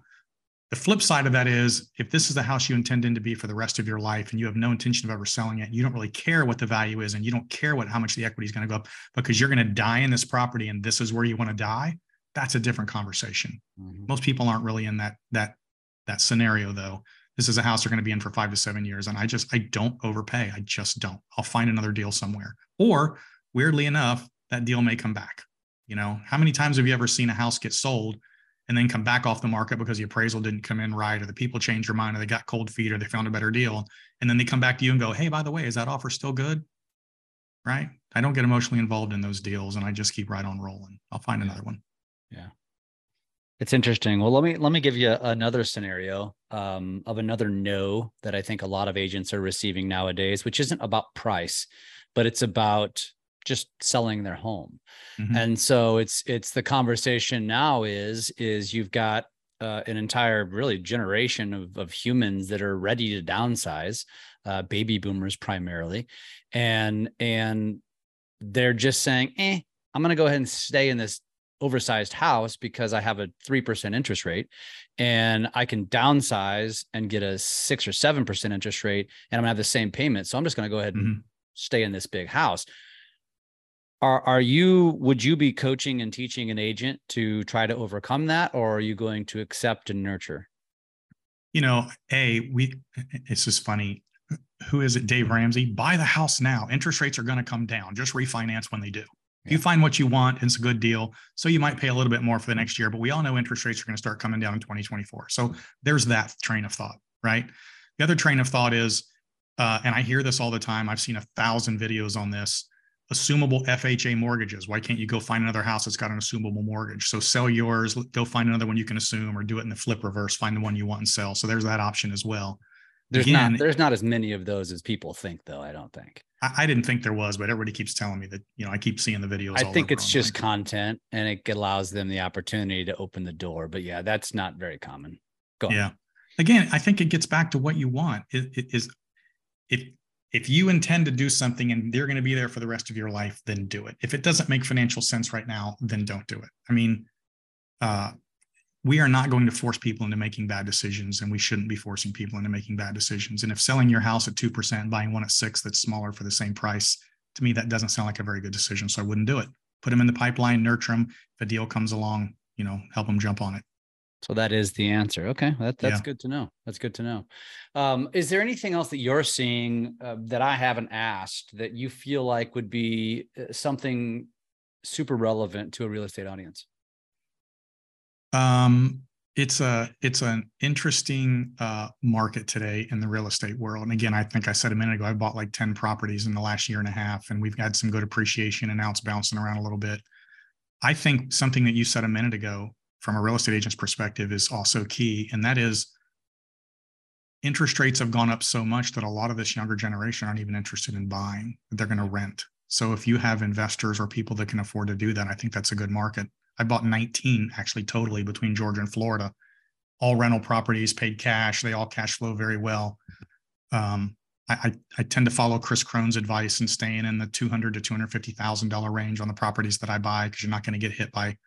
the flip side of that is if this is the house you intended to be for the rest of your life and you have no intention of ever selling it, you don't really care what the value is and you don't care what how much the equity is going to go up because you're going to die in this property and this is where you want to die, that's a different conversation. Mm-hmm. Most people aren't really in that that that scenario though. This is a house they're going to be in for 5 to 7 years and I just I don't overpay. I just don't. I'll find another deal somewhere. Or weirdly enough, that deal may come back. You know, how many times have you ever seen a house get sold and then come back off the market because the appraisal didn't come in right or the people changed their mind or they got cold feet or they found a better deal and then they come back to you and go hey by the way is that offer still good right i don't get emotionally involved in those deals and i just keep right on rolling i'll find another one yeah it's interesting. Well let me let me give you another scenario um, of another no that i think a lot of agents are receiving nowadays which isn't about price but it's about just selling their home. Mm-hmm. and so it's it's the conversation now is is you've got uh, an entire really generation of, of humans that are ready to downsize uh, baby boomers primarily. And and they're just saying eh i'm going to go ahead and stay in this oversized house because i have a 3% interest rate and i can downsize and get a 6 or 7% interest rate and i'm going to have the same payment so i'm just going to go ahead and mm-hmm. stay in this big house. Are are you would you be coaching and teaching an agent to try to overcome that or are you going to accept and nurture? You know a we it's just funny. Who is it? Dave ramsey. Buy the house now. Interest rates are going to come down. Just refinance when they do. You find what you want it's a good deal so you might pay a little bit more for the next year but we all know interest rates are going to start coming down in 2024 so there's that train of thought right the other train of thought is uh, and i hear this all the time i've seen a thousand videos on this assumable FHA mortgages. Why can't you go find another house that's got an assumable mortgage? So sell yours, go find another one you can assume, or do it in the flip reverse, find the one you want and sell. So there's that option as well. There's Again, not there's not as many of those as people think, though. I don't think. I, I, didn't think there was, but everybody keeps telling me that you know I keep seeing the videos. I think it's just content, and it allows them the opportunity to open the door. But yeah, that's not very common. Go. Yeah. Again, I think it gets back to what you want. It, it is if if you intend to do something and they're going to be there for the rest of your life, then do it. If it doesn't make financial sense right now, then don't do it. I mean, uh, we are not going to force people into making bad decisions, and we shouldn't be forcing people into making bad decisions. And if selling your house at 2% and buying one at six that's smaller for the same price, to me, that doesn't sound like a very good decision. So I wouldn't do it. Put them in the pipeline, nurture them. If a deal comes along, you know, help them jump on it. So that is the answer. Okay, that, that's yeah. good to know. That's good to know. Um, is there anything else that you're seeing uh, that I haven't asked that you feel like would be uh, something super relevant to a real estate audience? Um, it's a it's an interesting uh, market today in the real estate world. And again, I think I said a minute ago, I bought like ten properties in the last year and a half, and we've had some good appreciation, and now it's bouncing around a little bit. I think something that you said a minute ago from a real estate agent's perspective is also key. And that is interest rates have gone up so much that a lot of this younger generation aren't even interested in buying. They're going to rent. So if you have investors or people that can afford to do that, I think that's a good market. I bought 19 actually totally between Georgia and Florida, all rental properties, paid cash. They all cash flow very well. Um, I, I, tend to follow Chris Crone's advice and staying in the 200 to 250 thousand dollar range on the properties that I buy because you're not going to get hit by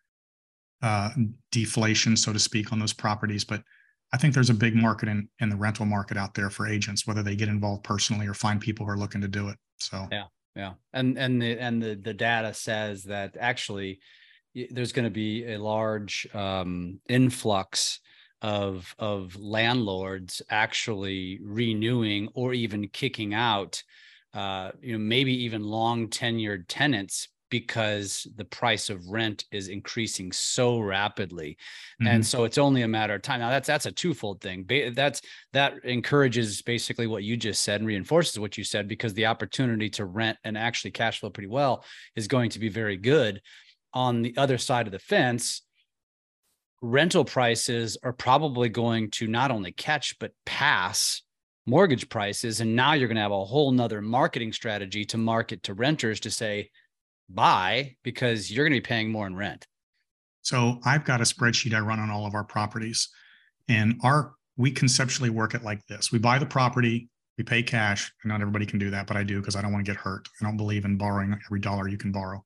uh, deflation, so to speak, on those properties. But I think there's a big market in, in the rental market out there for agents, whether they get involved personally or find people who are looking to do it. So yeah, yeah, and and the and the the data says that actually there's going to be a large um, influx of of landlords actually renewing or even kicking out uh, you know maybe even long tenured tenants because the price of rent is increasing so rapidly. Mm-hmm. and so it's only a matter of time. Now that's that's a twofold thing. That's that encourages basically what you just said and reinforces what you said because the opportunity to rent and actually cash flow pretty well is going to be very good on the other side of the fence rental prices are probably going to not only catch but pass mortgage prices and now you're going to have a whole nother marketing strategy to market to renters to say buy because you're going to be paying more in rent. So I've got a spreadsheet I run on all of our properties, and our we conceptually work it like this: we buy the property, we pay cash. And not everybody can do that, but I do because I don't want to get hurt. I don't believe in borrowing every dollar you can borrow.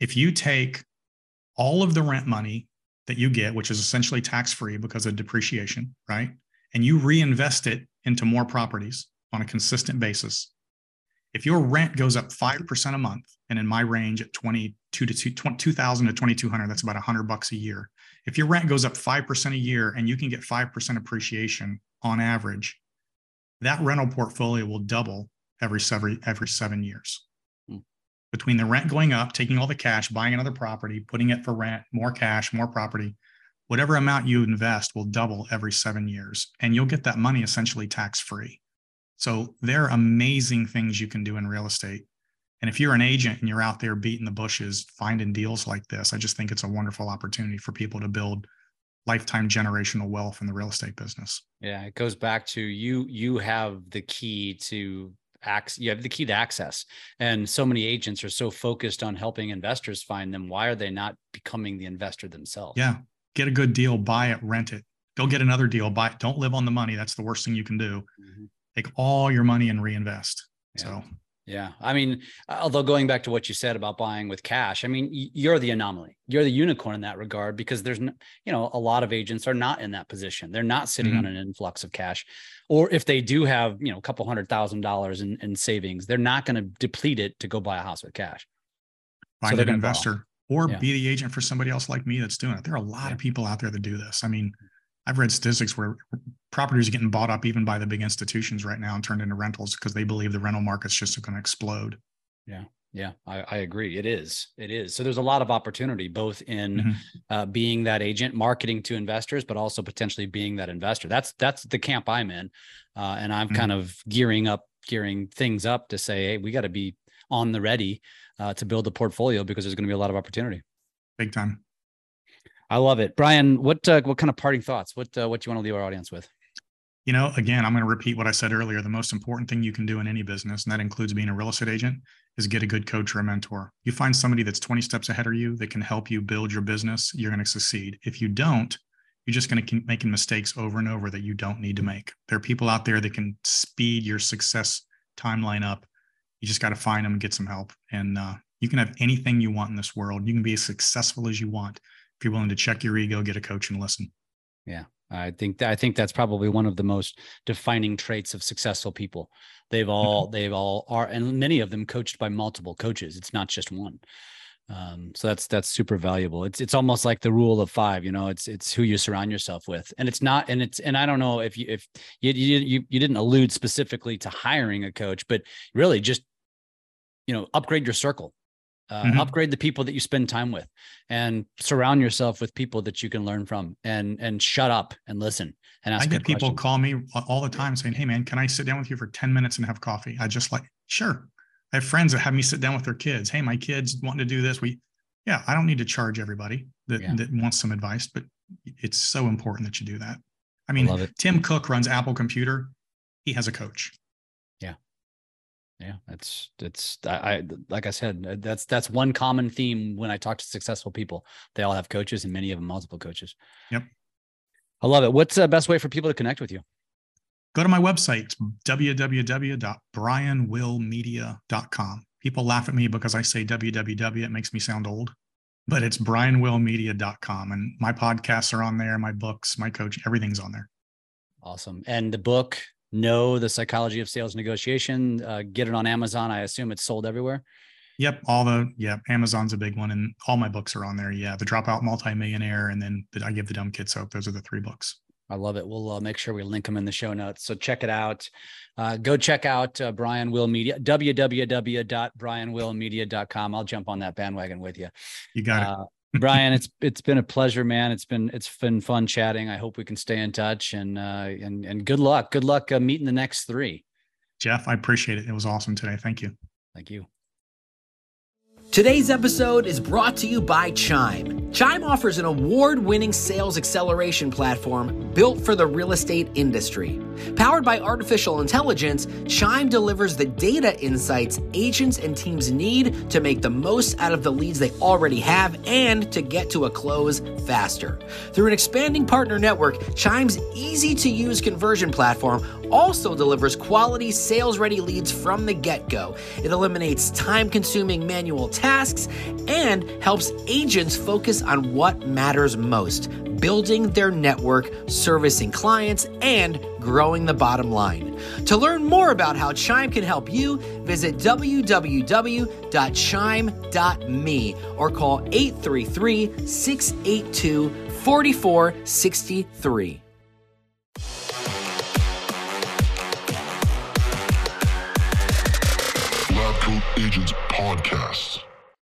If you take all of the rent money that you get, which is essentially tax free because of depreciation, right? And you reinvest it into more properties on a consistent basis. If your rent goes up 5% a month, and in my range at 22 to 2000 to 2200, that's about 100 bucks a year. If your rent goes up 5% a year and you can get 5% appreciation on average, that rental portfolio will double every seven, every seven years. Between the rent going up, taking all the cash, buying another property, putting it for rent, more cash, more property, whatever amount you invest will double every seven years. And you'll get that money essentially tax free. So there are amazing things you can do in real estate. And if you're an agent and you're out there beating the bushes, finding deals like this, I just think it's a wonderful opportunity for people to build lifetime generational wealth in the real estate business. Yeah, it goes back to you you have the key to access you have the key to access. And so many agents are so focused on helping investors find them. Why are they not becoming the investor themselves? Yeah. Get a good deal, buy it, rent it. Go get another deal, buy it. Don't live on the money. That's the worst thing you can do. Mm-hmm. Take all your money and reinvest. Yeah. So yeah. I mean, although going back to what you said about buying with cash, I mean, you're the anomaly. You're the unicorn in that regard because there's, you know, a lot of agents are not in that position. They're not sitting mm-hmm. on an influx of cash. Or if they do have, you know, a couple hundred thousand dollars in, in savings, they're not going to deplete it to go buy a house with cash. Find so an investor or yeah. be the agent for somebody else like me that's doing it. There are a lot yeah. of people out there that do this. I mean, I've read statistics where properties are getting bought up even by the big institutions right now and turned into rentals because they believe the rental market's just going to explode. Yeah. Yeah, I, I, agree. It is. It is. So there's a lot of opportunity both in mm-hmm. uh, being that agent, marketing to investors, but also potentially being that investor. That's that's the camp I'm in, uh, and I'm mm-hmm. kind of gearing up, gearing things up to say, hey, we got to be on the ready uh, to build a portfolio because there's going to be a lot of opportunity. Big time. I love it, Brian. What uh, what kind of parting thoughts? What uh, what do you want to leave our audience with? You know, again, I'm going to repeat what I said earlier. The most important thing you can do in any business, and that includes being a real estate agent, is get a good coach or a mentor. You find somebody that's 20 steps ahead of you that can help you build your business, you're going to succeed. If you don't, you're just going to keep making mistakes over and over that you don't need to make. There are people out there that can speed your success timeline up. You just got to find them and get some help. And uh, you can have anything you want in this world. You can be as successful as you want if you're willing to check your ego, get a coach and listen. Yeah. I think that, I think that's probably one of the most defining traits of successful people. They've all mm-hmm. they've all are and many of them coached by multiple coaches. It's not just one. Um, so that's that's super valuable. It's it's almost like the rule of five. You know, it's it's who you surround yourself with, and it's not and it's and I don't know if you if you you you didn't allude specifically to hiring a coach, but really just you know upgrade your circle uh, mm-hmm. upgrade the people that you spend time with and surround yourself with people that you can learn from and and shut up and listen and ask i get people questions. call me all the time saying hey man can i sit down with you for 10 minutes and have coffee? I just like sure. I have friends that have me sit down with their kids. Hey my kids want to do this. We yeah i don't need to charge everybody that, yeah. that wants some advice but it's so important that you do that. I mean I tim cook runs apple computer. He has a coach yeah, that's it's I, I, like I said, uh, that's that's one common theme when I talk to successful people. They all have coaches, and many of them multiple coaches. Yep, I love it. What's the best way for people to connect with you? Go to my website, www.brianwillmedia.com. People laugh at me because I say www. It makes me sound old, but it's brianwillmedia.com, and my podcasts are on there. My books, my coach, everything's on there. Awesome. And the book know the psychology of sales negotiation. Uh, get it on Amazon. I assume it's sold everywhere. Yep, all the yeah, Amazon's a big one, and all my books are on there. Yeah, the Dropout Multimillionaire, and then the, I give the Dumb Kids Hope. Those are the three books. I love it. We'll uh, make sure we link them in the show notes. So check it out. Uh, go check out uh, Brian Will Media, www.brianwillmedia.com. I'll jump on that bandwagon with you. You got it. Brian, it's it's been a pleasure, man. It's been it's been fun chatting. I hope we can stay in touch and uh, and and good luck. Good luck uh, meeting the next three. Jeff, I appreciate it. It was awesome today. Thank you. Thank you. Today's episode is brought to you by Chime. Chime offers an award winning sales acceleration platform built for the real estate industry. Powered by artificial intelligence, Chime delivers the data insights agents and teams need to make the most out of the leads they already have and to get to a close faster. Through an expanding partner network, Chime's easy to use conversion platform also delivers quality sales ready leads from the get go. It eliminates time consuming manual tasks and helps agents focus on what matters most building their network, servicing clients, and growing the bottom line. To learn more about how Chime can help you, visit www.chime.me or call 833 682 4463. Agents Podcast.